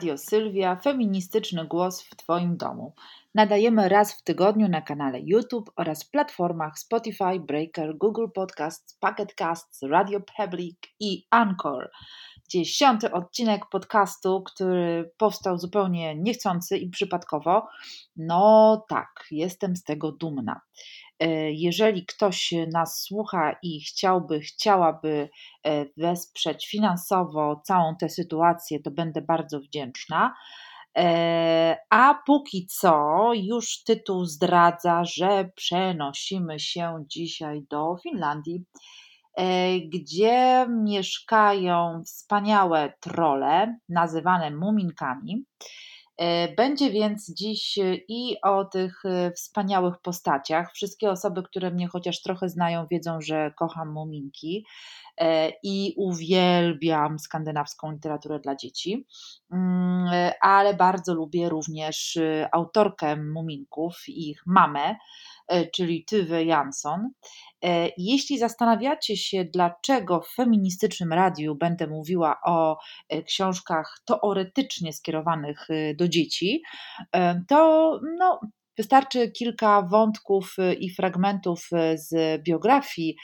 Radio Sylwia, feministyczny głos w Twoim domu. Nadajemy raz w tygodniu na kanale YouTube oraz platformach Spotify, Breaker, Google Podcasts, Pocket Casts, Radio Public i Anchor. Dziesiąty odcinek podcastu, który powstał zupełnie niechcący i przypadkowo. No tak, jestem z tego dumna. E, jeżeli ktoś nas słucha i chciałby, chciałaby e, wesprzeć finansowo całą tę sytuację, to będę bardzo wdzięczna. E, a póki co, już tytuł zdradza, że przenosimy się dzisiaj do Finlandii, gdzie mieszkają wspaniałe trole, nazywane muminkami. E, będzie więc dziś e, i o tych e, wspaniałych postaciach. Wszystkie osoby, które mnie chociaż trochę znają, wiedzą, że kocham muminki i uwielbiam skandynawską literaturę dla dzieci, mm, ale bardzo lubię również autorkę muminków i ich mamę, czyli Tywę Jansson. E, jeśli zastanawiacie się, dlaczego w feministycznym radiu będę mówiła o e, książkach teoretycznie skierowanych e, do dzieci, to no, Wystarczy kilka wątków i fragmentów z biografii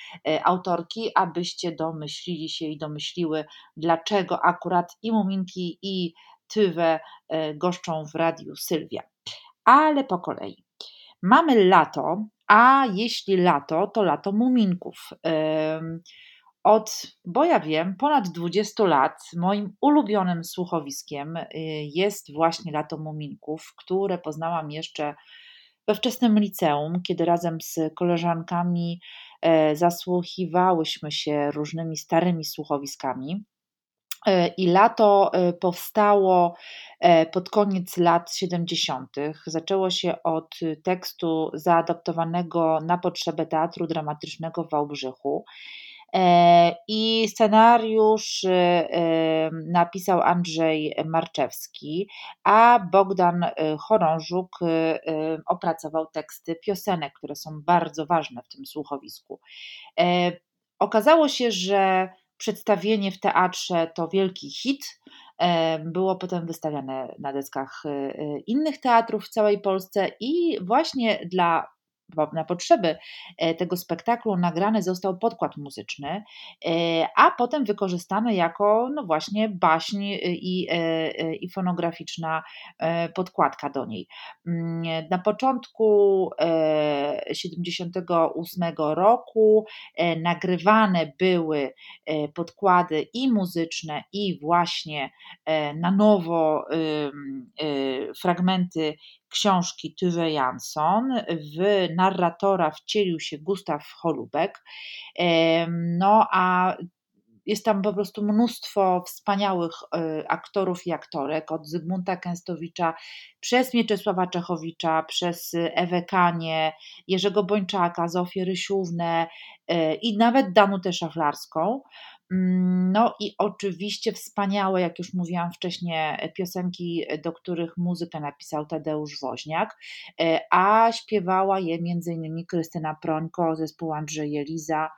autorki, abyście domyślili się i domyśliły, dlaczego akurat i Muminki, i Tywę goszczą w radiu Sylwia. Ale po kolei. Mamy lato, a jeśli lato, to lato muminków. Od, bo ja wiem, ponad 20 lat moim ulubionym słuchowiskiem y, jest właśnie Lato Muminków, które poznałam jeszcze we wczesnym liceum, kiedy razem z koleżankami e, zasłuchiwałyśmy się różnymi starymi słuchowiskami. E, I lato e, powstało pod koniec lat 70. Zaczęło się od tekstu zaadaptowanego na potrzebę teatru dramatycznego w Wałbrzychu. I scenariusz napisał Andrzej Marczewski, a Bogdan Chorążuk opracował teksty piosenek, które są bardzo ważne w tym słuchowisku. Okazało się, że Przedstawienie w teatrze to wielki hit. Było potem wystawiane na deskach e, e, innych teatrów w całej Polsce i właśnie dla na potrzeby e, tego spektaklu nagrany został podkład muzyczny, e, a potem wykorzystany jako no właśnie baśń i, e, i fonograficzna podkładka do niej. Mm, na początku 78 roku nagrywane były podkłady i muzyczne i właśnie na nowo fragmenty książki Tove Jansson. W narratora wcielił się Gustaw Holubek. No a jest tam po prostu mnóstwo wspaniałych e, aktorów i aktorek, od Zygmunta Kęstowicza przez Mieczysława Czechowicza, przez Ewę Kanie, Jerzego Bończaka, Zofię Rysiównę e, i nawet Danutę Szaflarską. Mm, no i oczywiście wspaniałe, jak już mówiłam wcześniej, piosenki, do których muzykę napisał Tadeusz Woźniak, e, a śpiewała je m.in. Krystyna Prońko, zespół Andrzej Jeliza,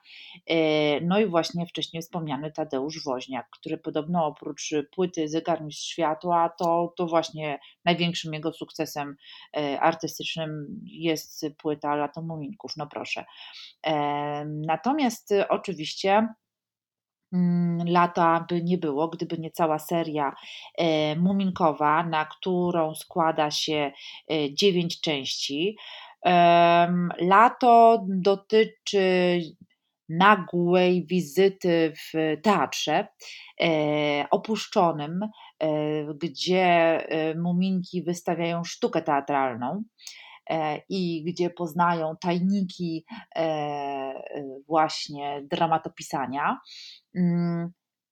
e, no i właśnie wcześniej wspomniany Tadeusz Woźniak, który podobno oprócz płyty Zegarmistrz Światła, to, to właśnie największym jego sukcesem e, artystycznym jest płyta Lato Muminków, no proszę. Natomiast oczywiście lata by nie było, gdyby nie cała seria e, muminkowa, na którą składa się e, dziewięć części. Lato dotyczy nagłej wizyty w teatrze e, opuszczonym, gdzie muminki wystawiają sztukę teatralną. E, i gdzie poznają tajniki e, e, właśnie dramatopisania.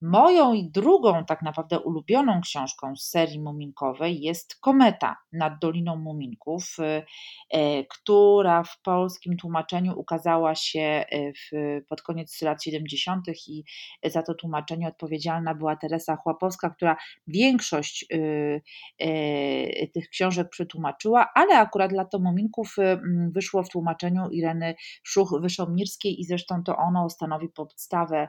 Moją i drugą, tak naprawdę ulubioną książką z serii muminkowej jest Kometa nad Doliną Muminków, y, y, która w polskim tłumaczeniu ukazała się y, w, pod koniec lat 70. i za to tłumaczenie odpowiedzialna była Teresa Chłapowska, która większość tych książek przetłumaczyła, ale akurat Lato Muminków wyszło w tłumaczeniu Ireny Szuch-Wyszomirskiej i zresztą to ono stanowi podstawę e,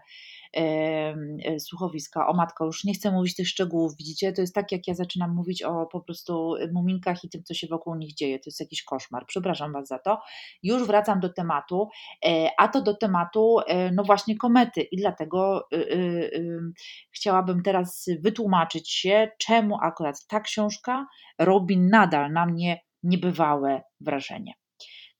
słuchowiska. O matko, już nie chcę mówić tych szczegółów, widzicie? To jest tak, jak ja zaczynam mówić o po prostu muminkach i tym, co się wokół nich dzieje. To jest jakiś koszmar. Przepraszam Was za to. Już wracam do tematu, e, a to do tematu, e, no właśnie, komety. I dlatego chciałabym teraz wytłumaczyć się, czemu akurat ta książka robi nadal na mnie niebywałe wrażenie.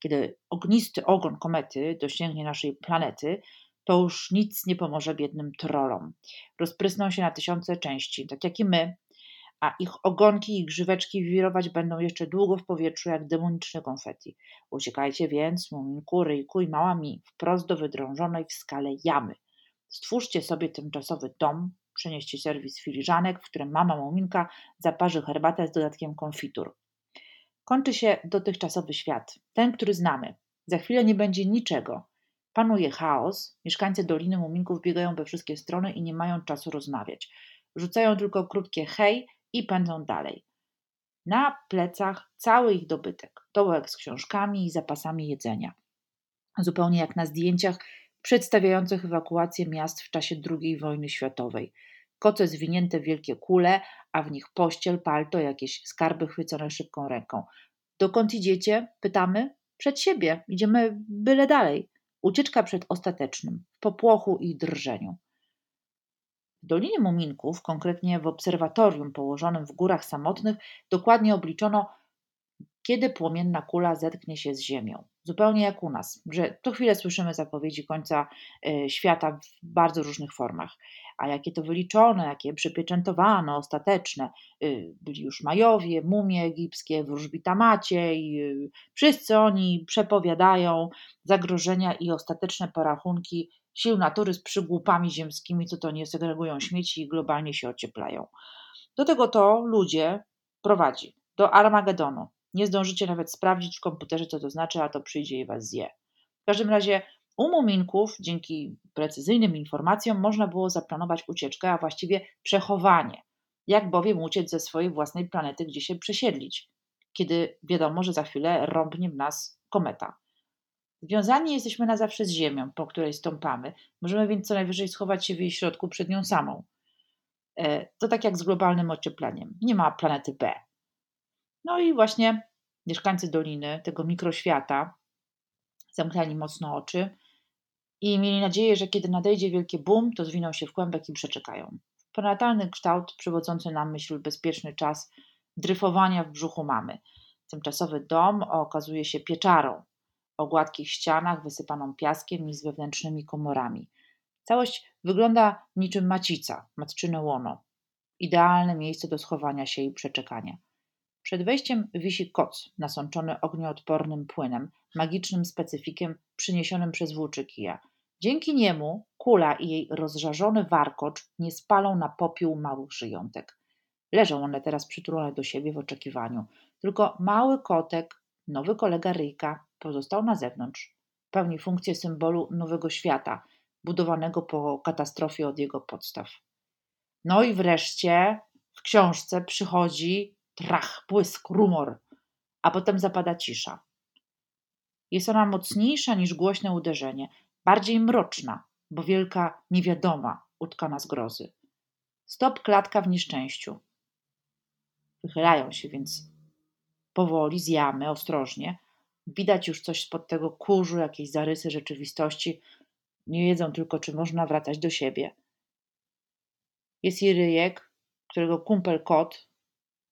Kiedy ognisty ogon komety dosięgnie naszej planety, to już nic nie pomoże biednym trollom. Rozprysną się na tysiące części, tak jak i my, a ich ogonki i grzyweczki wirować będą jeszcze długo w powietrzu jak demoniczne konfetti. Uciekajcie więc, muminku, ryjku i małami, wprost do wydrążonej w skale jamy. Stwórzcie sobie tymczasowy dom, przynieście serwis filiżanek, w którym mama muminka zaparzy herbatę z dodatkiem konfitur. Kończy się dotychczasowy świat, ten, który znamy. Za chwilę nie będzie niczego. Panuje chaos, mieszkańcy Doliny Muminków biegają we wszystkie strony i nie mają czasu rozmawiać. Rzucają tylko krótkie hej i pędzą dalej. Na plecach cały ich dobytek, dołek z książkami i zapasami jedzenia. Zupełnie jak na zdjęciach przedstawiających ewakuację miast w czasie II wojny światowej. Koce zwinięte wielkie kule, a w nich pościel, palto, jakieś skarby chwycone szybką ręką. Dokąd idziecie? Pytamy. Przed siebie. Idziemy byle dalej. Ucieczka przed ostatecznym, w popłochu i drżeniu. W Dolinie Muminków, konkretnie w obserwatorium położonym w górach samotnych, dokładnie obliczono, kiedy płomienna kula zetknie się z ziemią. Zupełnie jak u nas, że co chwilę słyszymy zapowiedzi końca e, świata w bardzo różnych formach. A jakie to wyliczone, jakie przypieczętowano, ostateczne. Y, byli już Majowie, mumie egipskie, wróżbita Maciej. Y, wszyscy oni przepowiadają zagrożenia i ostateczne porachunki sił natury z przygłupami ziemskimi, co to nie segregują śmieci i globalnie się ocieplają. Do tego to ludzie prowadzi do Armagedonu. Nie zdążycie nawet sprawdzić w komputerze, co to znaczy, a to przyjdzie i was zje. W każdym razie u muminków dzięki precyzyjnym informacjom można było zaplanować ucieczkę, a właściwie przechowanie. Jak bowiem uciec ze swojej własnej planety, gdzie się przesiedlić, kiedy wiadomo, że za chwilę rąbnie w nas kometa. Związani jesteśmy na zawsze z Ziemią, po której stąpamy. Możemy więc co najwyżej schować się w jej środku przed nią samą. E, to tak jak z globalnym ociepleniem. Nie ma planety B. No i właśnie mieszkańcy Doliny, tego mikroświata, zamknęli mocno oczy i mieli nadzieję, że kiedy nadejdzie wielki boom, to zwiną się w kłębek i przeczekają. Prenatalny kształt przywodzący nam myśl bezpieczny czas dryfowania w brzuchu mamy. Tymczasowy dom okazuje się pieczarą o gładkich ścianach wysypaną piaskiem i z wewnętrznymi komorami. Całość wygląda niczym macica, matczyne łono. Idealne miejsce do schowania się i przeczekania. Przed wejściem wisi koc nasączony ognioodpornym płynem, magicznym specyfikiem przyniesionym przez włóczykija. Dzięki niemu kula i jej rozżarzony warkocz nie spalą na popiół małych żyjątek. Leżą one teraz przytulone do siebie w oczekiwaniu. Tylko mały kotek, nowy kolega Ryjka, pozostał na zewnątrz. Pełni funkcję symbolu nowego świata, budowanego po katastrofie od jego podstaw. No i wreszcie w książce przychodzi trach, błysk, rumor, a potem zapada cisza. Jest ona mocniejsza niż głośne uderzenie, bardziej mroczna, bo wielka niewiadoma utkana z grozy. Stop klatka w nieszczęściu. Wychylają się więc powoli, z jamy, ostrożnie. Widać już coś spod tego kurzu, jakieś zarysy rzeczywistości. Nie wiedzą tylko, czy można wracać do siebie. Jest i ryjek, którego kumpel kot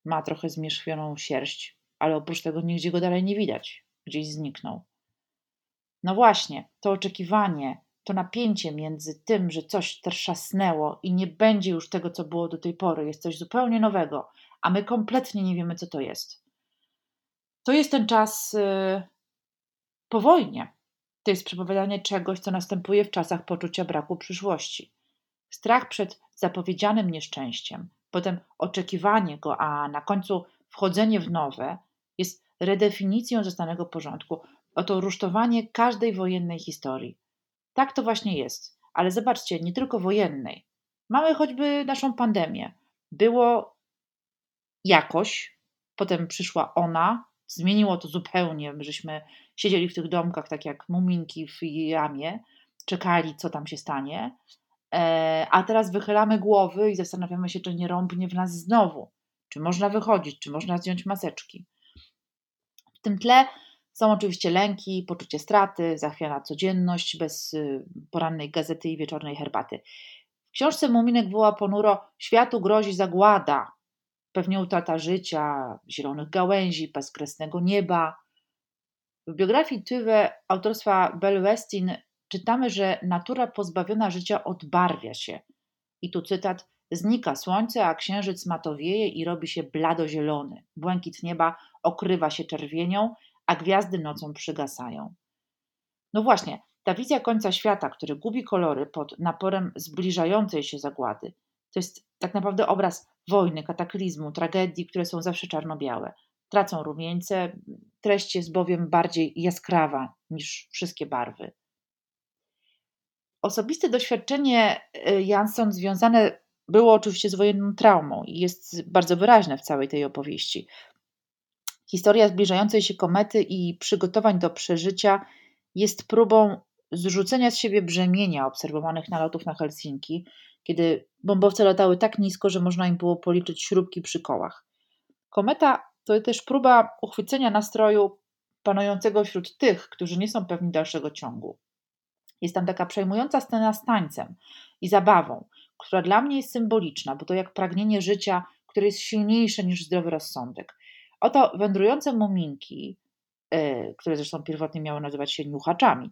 ma trochę zmierzchwioną sierść, ale oprócz tego nigdzie go dalej nie widać. Gdzieś zniknął. No właśnie, to oczekiwanie, to napięcie między tym, że coś trzasnęło i nie będzie już tego, co było do tej pory, jest coś zupełnie nowego, a my kompletnie nie wiemy, co to jest. To jest ten czas yy, po wojnie. To jest przepowiadanie czegoś, co następuje w czasach poczucia braku przyszłości. Strach przed zapowiedzianym nieszczęściem, potem oczekiwanie go, a na końcu wchodzenie w nowe jest redefinicją zostanego porządku. Oto rusztowanie każdej wojennej historii. Tak to właśnie jest. Ale zobaczcie, nie tylko wojennej. Mamy choćby naszą pandemię. Było jakoś, potem przyszła ona, zmieniło to zupełnie, żeśmy siedzieli w tych domkach tak jak muminki w jamie, czekali, co tam się stanie, a teraz wychylamy głowy i zastanawiamy się, czy nie rąbnie w nas znowu. Czy można wychodzić, czy można zdjąć maseczki. W tym tle są oczywiście lęki, poczucie straty, zachwiana codzienność bez y, porannej gazety i wieczornej herbaty. W książce Muminek woła ponuro: Światu grozi zagłada, pewnie utrata życia, zielonych gałęzi, bezkresnego nieba. W biografii Tywe autorstwa Bell Westin czytamy, że natura pozbawiona życia odbarwia się. I tu cytat: Znika słońce, a księżyc matowieje i robi się bladozielony. Błękit nieba okrywa się czerwienią, a gwiazdy nocą przygasają. No właśnie, ta wizja końca świata, który gubi kolory pod naporem zbliżającej się zagłady, to jest tak naprawdę obraz wojny, kataklizmu, tragedii, które są zawsze czarno-białe. Tracą rumieńce, treść jest bowiem bardziej jaskrawa niż wszystkie barwy. Osobiste doświadczenie y, Jansson związane było oczywiście z wojenną traumą i jest bardzo wyraźne w całej tej opowieści. Historia zbliżającej się komety i przygotowań do przeżycia jest próbą zrzucenia z siebie brzemienia obserwowanych nalotów na Helsinki, kiedy bombowce latały tak nisko, że można im było policzyć śrubki przy kołach. Kometa to też próba uchwycenia nastroju panującego wśród tych, którzy nie są pewni dalszego ciągu. Jest tam taka przejmująca scena z tańcem i zabawą, która dla mnie jest symboliczna, bo to jak pragnienie życia, które jest silniejsze niż zdrowy rozsądek. Oto wędrujące muminki, e, które zresztą pierwotnie miały nazywać się niuchaczami,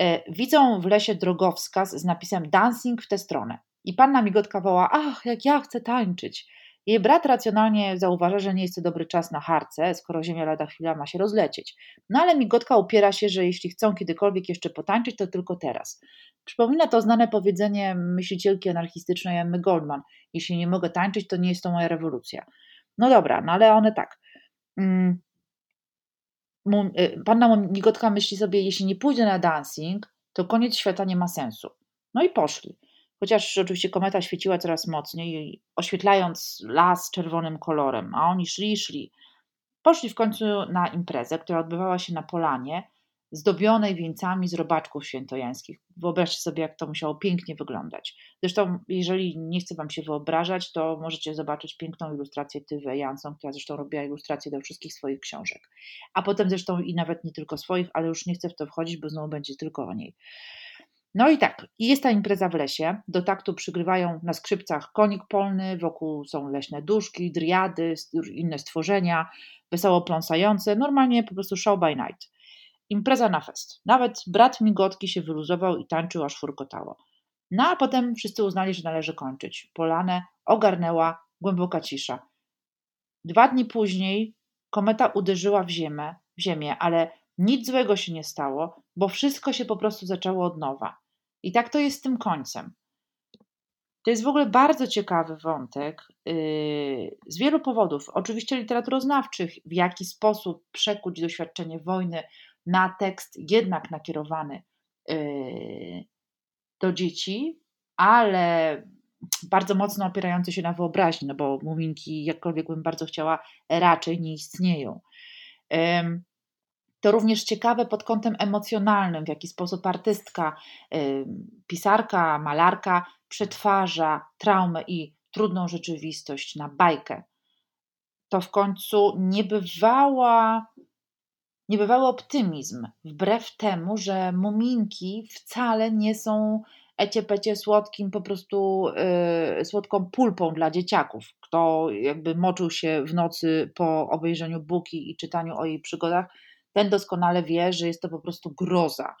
e, widzą w lesie drogowskaz z napisem Dancing w tę stronę. I panna migotka woła: Ach, jak ja chcę tańczyć! Jej brat racjonalnie zauważa, że nie jest to dobry czas na harce, skoro ziemia lada chwila ma się rozlecieć. No ale migotka upiera się, że jeśli chcą kiedykolwiek jeszcze potańczyć, to tylko teraz. Przypomina to znane powiedzenie myślicielki anarchistycznej Emmy Goldman: Jeśli nie mogę tańczyć, to nie jest to moja rewolucja. No dobra, no ale one tak. Mm, y, panna Migotka myśli sobie, jeśli nie pójdzie na dancing, to koniec świata nie ma sensu. No i poszli. Chociaż oczywiście kometa świeciła coraz mocniej, oświetlając las czerwonym kolorem, a oni szli, szli. Poszli w końcu na imprezę, która odbywała się na polanie, zdobionej wieńcami z robaczków świętojańskich. Wyobraźcie sobie, jak to musiało pięknie wyglądać. Zresztą, jeżeli nie chcę Wam się wyobrażać, to możecie zobaczyć piękną ilustrację Tywy Jansson, która zresztą robiła ilustracje do wszystkich swoich książek. A potem zresztą i nawet nie tylko swoich, ale już nie chcę w to wchodzić, bo znowu będzie tylko o niej. No i tak, jest ta impreza w lesie. Do taktu przygrywają na skrzypcach konik polny, wokół są leśne duszki, driady, inne stworzenia, wesoło pląsające, normalnie po prostu show by night. Impreza na fest. Nawet brat migotki się wyluzował i tańczył, aż furkotało. No a potem wszyscy uznali, że należy kończyć. Polanę ogarnęła głęboka cisza. Dwa dni później kometa uderzyła w ziemię, w ziemię, ale nic złego się nie stało, bo wszystko się po prostu zaczęło od nowa. I tak to jest z tym końcem. To jest w ogóle bardzo ciekawy wątek yy, z wielu powodów. Oczywiście literaturoznawczych, w jaki sposób przekuć doświadczenie wojny na tekst jednak nakierowany yy, do dzieci, ale bardzo mocno opierający się na wyobraźni, no bo muminki, jakkolwiek bym bardzo chciała, raczej nie istnieją. To również ciekawe pod kątem emocjonalnym, w jaki sposób artystka, pisarka, malarka przetwarza traumę i trudną rzeczywistość na bajkę. To w końcu niebywała niebywały optymizm, wbrew temu, że muminki wcale nie są ecie-pecie słodkim, po prostu yy, słodką pulpą dla dzieciaków. Kto jakby moczył się w nocy po obejrzeniu Buki i czytaniu o jej przygodach, ten doskonale wie, że jest to po prostu groza.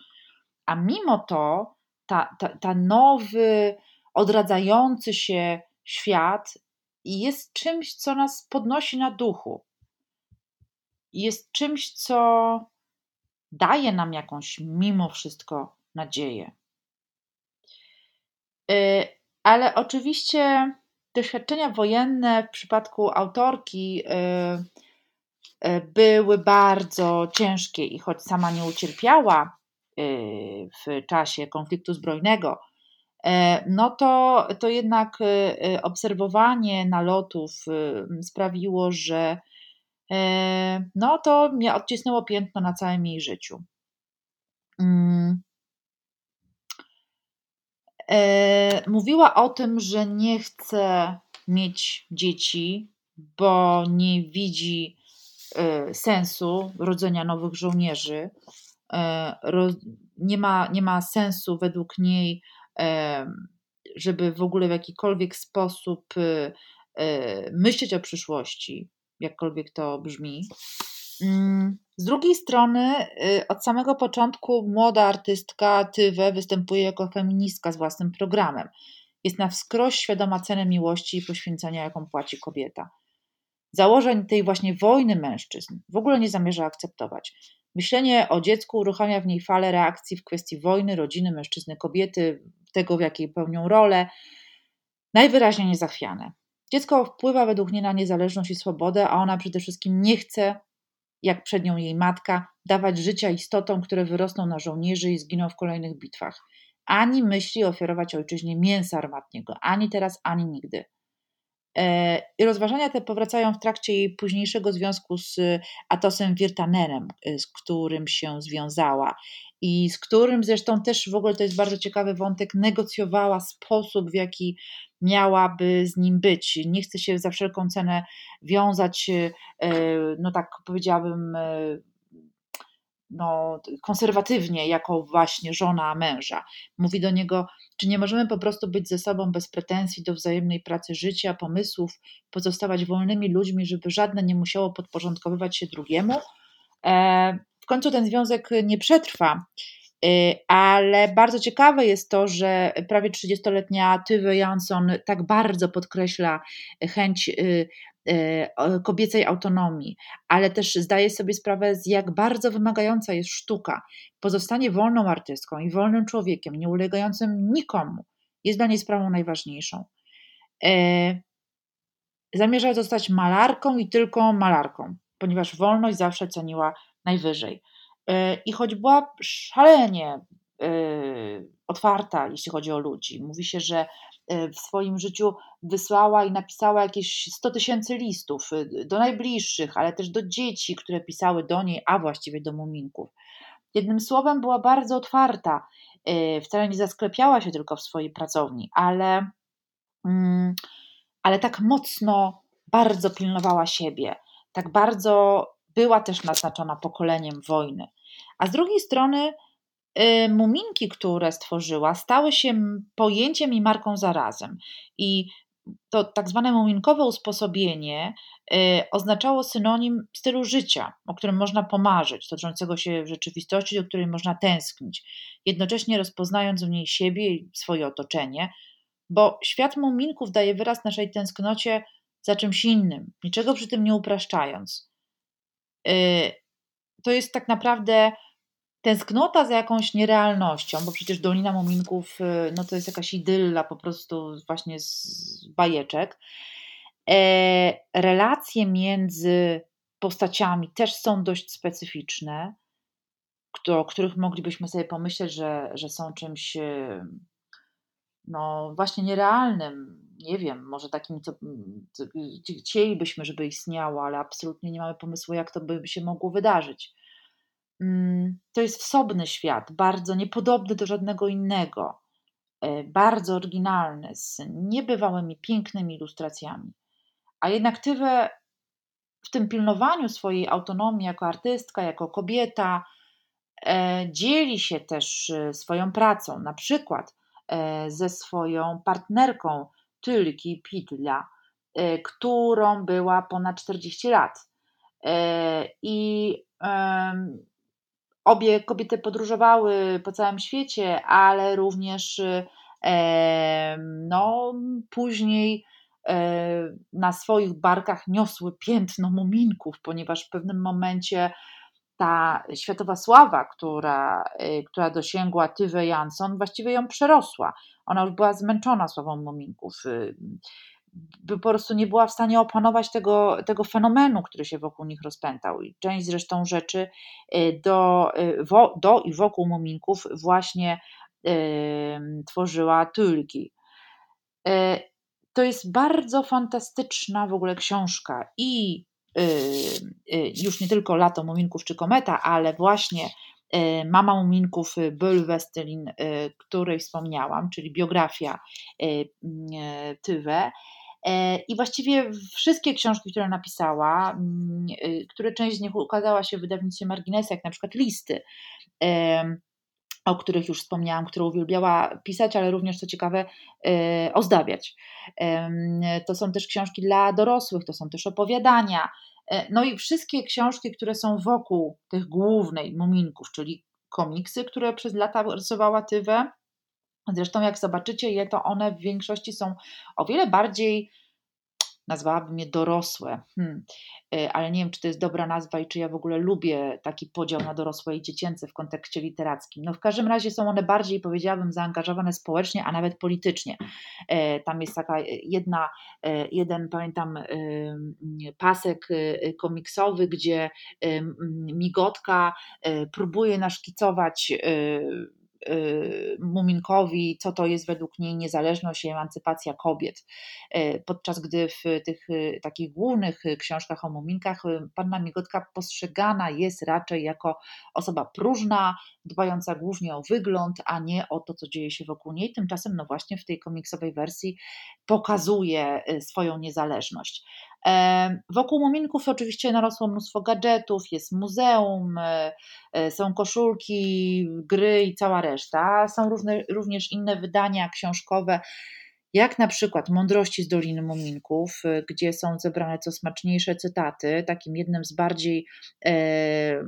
A mimo to ta, ta, ta nowy, odradzający się świat jest czymś, co nas podnosi na duchu jest czymś, co daje nam jakąś mimo wszystko nadzieję. Y, ale oczywiście doświadczenia wojenne w przypadku autorki y, były bardzo ciężkie i choć sama nie ucierpiała w czasie konfliktu zbrojnego, no to, to jednak obserwowanie nalotów sprawiło, że E, no to mnie odcisnęło piętno na całym jej życiu. Mm. E, mówiła o tym, że nie chce mieć dzieci, bo nie widzi e, sensu rodzenia nowych żołnierzy. E, nie ma, nie ma sensu według niej, żeby w ogóle w jakikolwiek sposób myśleć o przyszłości, jakkolwiek to brzmi. Mm, z drugiej strony, od samego początku młoda artystka Tywe występuje jako feministka z własnym programem. Jest na wskroś świadoma ceny miłości i poświęcenia, jaką płaci kobieta. Założeń tej właśnie wojny mężczyzn w ogóle nie zamierza akceptować. Myślenie o dziecku uruchamia w niej falę reakcji w kwestii wojny, rodziny, mężczyzny, kobiety, tego, w jakiej pełnią rolę, najwyraźniej niezachwiane. Dziecko wpływa według niej na niezależność i swobodę, a ona przede wszystkim nie chce jak przed nią jej matka, dawać życia istotom, które wyrosną na żołnierzy i zginą w kolejnych bitwach. Ani myśli ofiarować ojczyźnie mięsa armatniego, ani teraz, ani nigdy. E, I rozważania te powracają w trakcie jej późniejszego związku z Atosem Wirtanerem, e, z którym się związała i z którym zresztą też w ogóle to jest bardzo ciekawy wątek, negocjowała sposób, w jaki miałaby z nim być. Nie chce się za wszelką cenę wiązać, e, no tak powiedziałabym, no, konserwatywnie, jako właśnie żona męża. Mówi do niego, czy nie możemy po prostu być ze sobą bez pretensji do wzajemnej pracy życia, pomysłów, pozostawać wolnymi ludźmi, żeby żadne nie musiało podporządkowywać się drugiemu. E, w końcu ten związek nie przetrwa. E, ale bardzo ciekawe jest to, że prawie 30-letnia Tywe Jansson tak bardzo podkreśla chęć y, E, kobiecej autonomii, ale też zdaje sobie sprawę, z jak bardzo wymagająca jest sztuka. Pozostanie wolną artystką i wolnym człowiekiem, nie ulegającym nikomu, jest dla niej sprawą najważniejszą. Zamierza zostać malarką i tylko malarką, ponieważ wolność zawsze ceniła najwyżej. E, I choć była szalenie otwarta, jeśli chodzi o ludzi, mówi się, że E, w swoim życiu wysłała i napisała jakieś 100 tysięcy listów e, do najbliższych, ale też do dzieci, które pisały do niej, a właściwie do muminków. Jednym słowem była bardzo otwarta, e, wcale nie zasklepiała się tylko w swojej pracowni, ale, mm, ale tak mocno, bardzo pilnowała siebie, tak bardzo była też naznaczona pokoleniem wojny. A z drugiej strony Y, muminki, które stworzyła, stały się pojęciem i marką zarazem. I to tak zwane muminkowe usposobienie y, oznaczało synonim stylu życia, o którym można pomarzyć, toczącego się w rzeczywistości, do której można tęsknić, jednocześnie rozpoznając w niej siebie i swoje otoczenie, bo świat muminków daje wyraz naszej tęsknocie za czymś innym, niczego przy tym nie upraszczając. Y, to jest tak naprawdę tęsknota za jakąś nierealnością, bo przecież Dolina Muminków y, no to jest jakaś idylla po prostu właśnie z bajeczek. E, relacje między postaciami też są dość specyficzne, o których moglibyśmy sobie pomyśleć, że, że są czymś y, no właśnie nierealnym. Nie wiem, może takim, co, chcielibyśmy, żeby istniało, ale absolutnie nie mamy pomysłu, jak to by się mogło wydarzyć. Mm, to jest wsobny świat, bardzo niepodobny do żadnego innego, e, bardzo oryginalny, z niebywałymi, pięknymi ilustracjami. A jednak Tywe w tym pilnowaniu swojej autonomii jako artystka, jako kobieta, e, dzieli się też e, swoją pracą, na przykład ze swoją partnerką Tylki Pitla, którą była ponad 40 lat. I Obie kobiety podróżowały po całym świecie, ale również no, później e, na swoich barkach niosły piętno muminków, ponieważ w pewnym momencie ta światowa sława, która, e, która dosięgła Tywe Jansson, właściwie ją przerosła. Ona już była zmęczona sławą muminków by po prostu nie była w stanie opanować tego, tego fenomenu, który się wokół nich rozpętał. I część zresztą rzeczy y, do, y, do i wokół muminków właśnie tworzyła Tulki. Y, to jest bardzo fantastyczna w ogóle książka i już nie tylko Lato Muminków czy Kometa, ale właśnie Mama Muminków Byl Westelin, której wspomniałam, czyli biografia Tywe. I właściwie wszystkie książki, które napisała, mm, które część z nich ukazała się w wydawnictwie Marginesy, jak na przykład listy, o których już wspomniałam, które uwielbiała pisać, ale również, co ciekawe, ozdabiać. To są też książki dla dorosłych, to są też opowiadania. E, no i wszystkie książki, które są wokół tych głównej muminków, czyli komiksy, które przez lata rysowała Tywę. Zresztą, jak zobaczycie je, to one w większości są o wiele bardziej nazwałabym je dorosłe, hmm. E, ale nie wiem, czy to jest dobra nazwa i czy ja w ogóle lubię taki podział na dorosłe i dziecięce w kontekście literackim. No w każdym razie są one bardziej, powiedziałabym, zaangażowane społecznie, a nawet politycznie. E, tam jest taka jedna, e, jeden, pamiętam, pasek komiksowy, gdzie Migotka próbuje naszkicować Muminkowi, co to jest według niej niezależność i emancypacja kobiet. Y, podczas gdy w tych y, takich głównych książkach o Muminkach panna Migotka postrzegana jest raczej jako osoba próżna, dbająca głównie o wygląd, a nie o to, co dzieje się wokół niej. Tymczasem, no właśnie w tej komiksowej wersji pokazuje swoją niezależność. Wokół muminków oczywiście narosło mnóstwo gadżetów, jest muzeum, e, e, są koszulki, gry i cała reszta. Są różne, również inne wydania książkowe jak na przykład Mądrości z Doliny Muminków, y, gdzie są zebrane co smaczniejsze cytaty, takim jednym z bardziej e,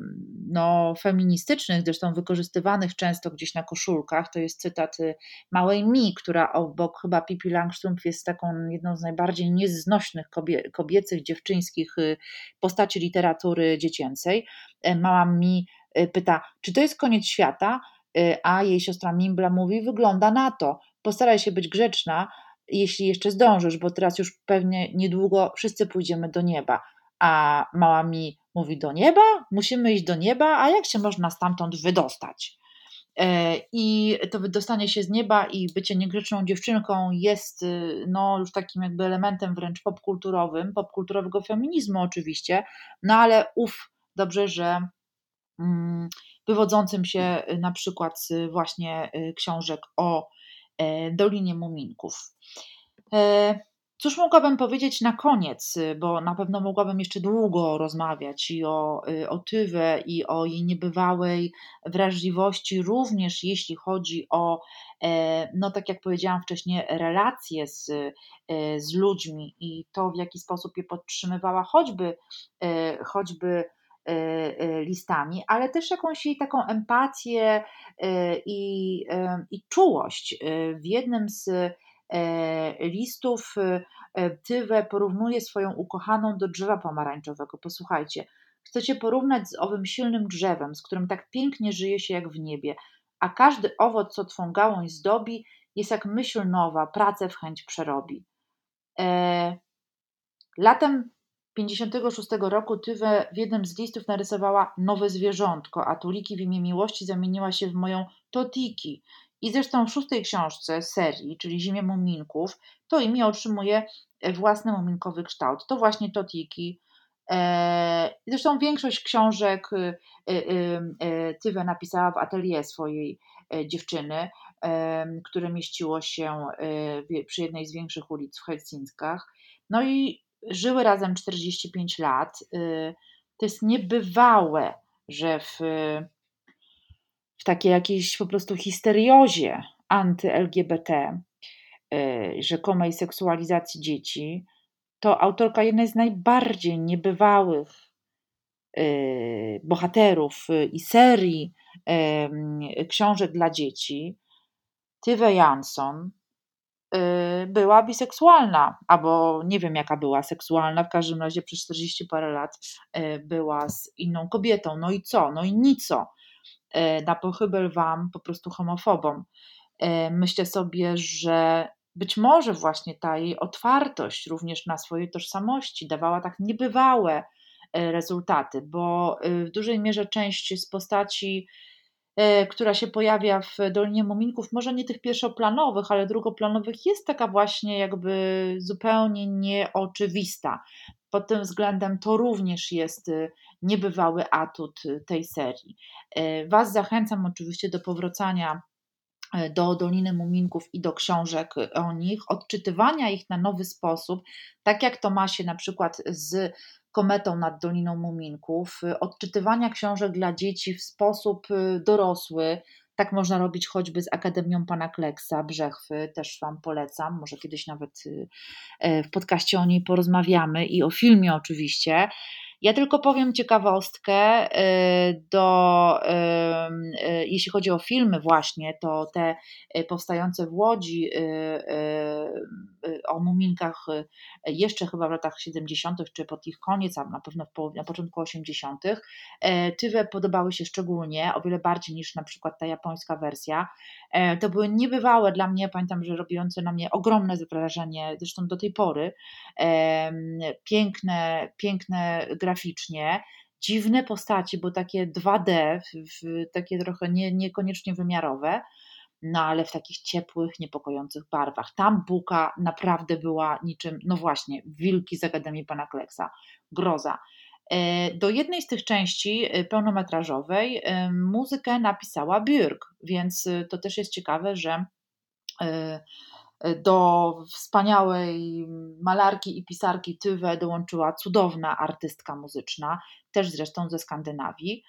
no, feministycznych, zresztą wykorzystywanych często gdzieś na koszulkach, to jest cytat y, małej Mi, która obok chyba Pippi Langstrumpf jest taką jedną z najbardziej nieznośnych kobie, kobiecych, dziewczyńskich y, postaci literatury dziecięcej. E, mała Mi pyta, czy to jest koniec świata? A jej siostra Mimbla mówi: Wygląda na to postaraj się być grzeczna, jeśli jeszcze zdążysz, bo teraz już pewnie niedługo wszyscy pójdziemy do nieba. A mała mi mówi: Do nieba? Musimy iść do nieba, a jak się można stamtąd wydostać? E, I to wydostanie się z nieba i bycie niegrzeczną dziewczynką jest y, no, już takim jakby elementem wręcz popkulturowym, popkulturowego feminizmu oczywiście, no ale uf, dobrze, że mm, wywodzącym się y, na przykład z właśnie y, książek o Dolinie Muminków. E, cóż mogłabym powiedzieć na koniec, bo na pewno mogłabym jeszcze długo rozmawiać i o, y, o Tywę, i o jej niebywałej wrażliwości, również jeśli chodzi o, e, no tak jak powiedziałam wcześniej, relacje z, z ludźmi i to, w jaki sposób je podtrzymywała, choćby, choćby listami, ale też jakąś jej taką empatię y, i, i czułość. W jednym z listów Tywę porównuje swoją ukochaną do drzewa pomarańczowego. Posłuchajcie, chcecie porównać z owym silnym drzewem, z którym tak pięknie żyje się jak w niebie, a każdy owoc, co twą gałąź zdobi, jest jak myśl nowa, pracę w chęć przerobi. E, latem 56 roku Tywę w jednym z listów narysowała nowe zwierzątko, a Tuliki w imię miłości zamieniła się w moją Totiki. I zresztą w szóstej książce serii, czyli Zimie Muminków, to imię otrzymuje własny muminkowy kształt. To właśnie Totiki. E, zresztą większość książek y, y, y, Tywę napisała w atelier swojej e, dziewczyny, które mieściło się przy jednej z większych ulic w Helsinkach. No i żyły razem 45 lat. Y, to jest niebywałe, że w, w takiej jakiejś po prostu histeriozie anty-LGBT, y, rzekomej seksualizacji dzieci, to autorka jednej z najbardziej niebywałych y, bohaterów i serii książek dla dzieci, Tywe Jansson, była biseksualna, albo nie wiem jaka była seksualna, w każdym razie przez 40 parę lat y, była z inną kobietą. No i co? No i nico. Y, na pochybel wam po prostu homofobom. Myślę sobie, że być może właśnie ta jej otwartość również na swojej tożsamości dawała tak niebywałe rezultaty, bo w dużej mierze część z postaci która się pojawia w Dolinie Muminków, może nie tych pierwszoplanowych, ale drugoplanowych, jest taka właśnie jakby zupełnie nieoczywista. pod tym względem to również jest niebywały atut tej serii. Was zachęcam oczywiście do powracania do Doliny Muminków i do książek o nich, odczytywania ich na nowy sposób, tak jak to ma się na przykład z Kometą nad Doliną Muminków, odczytywania książek dla dzieci w sposób dorosły, tak można robić choćby z Akademią Pana Kleksa, Brzechwy, też Wam polecam. Może kiedyś nawet e, w podcaście o niej porozmawiamy i o filmie oczywiście. Ja tylko powiem ciekawostkę, y, do, y, y, jeśli chodzi o filmy właśnie, to te powstające w Łodzi o muminkach jeszcze chyba w latach 70. czy pod ich koniec, a na pewno na początku 80. Tywe podobały się szczególnie, o wiele bardziej niż na przykład ta japońska wersja. To były niebywałe dla mnie, pamiętam, że robiące na mnie ogromne wrażenie, zresztą do tej pory. Piękne, piękne graficznie, dziwne postaci, bo takie 2D, w, takie trochę nie, niekoniecznie wymiarowe, no ale w takich ciepłych, niepokojących barwach. Tam Buka naprawdę była niczym, no właśnie, wilki z Akademii Pana Kleksa, groza. E, do jednej z tych części e, pełnometrażowej e, muzykę napisała Björk, więc to też jest ciekawe, że do wspaniałej malarki i pisarki Tywe dołączyła cudowna artystka muzyczna, też zresztą ze Skandynawii.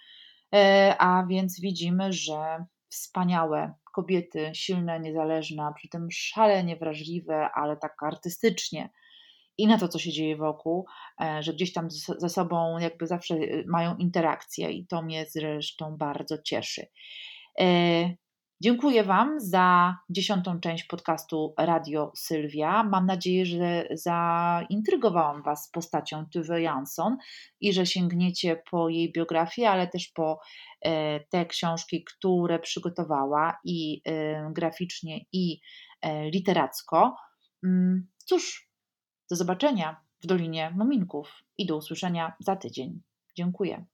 E, a więc widzimy, że wspaniałe kobiety, silne, niezależne, przy tym szalenie wrażliwe, ale tak artystycznie i na to, co się dzieje wokół, e, że gdzieś tam ze sobą jakby zawsze e, mają interakcję i to mnie zresztą bardzo cieszy. Dziękuję Wam za dziesiątą część podcastu Radio Sylwia. Mam nadzieję, że zaintrygowałam Was postacią Tuve Jansson i że sięgniecie po jej biografię, ale też po e, te książki, które przygotowała i e, graficznie, i e, literacko. Mm, cóż, do zobaczenia w Dolinie Muminków i do usłyszenia za tydzień. Dziękuję.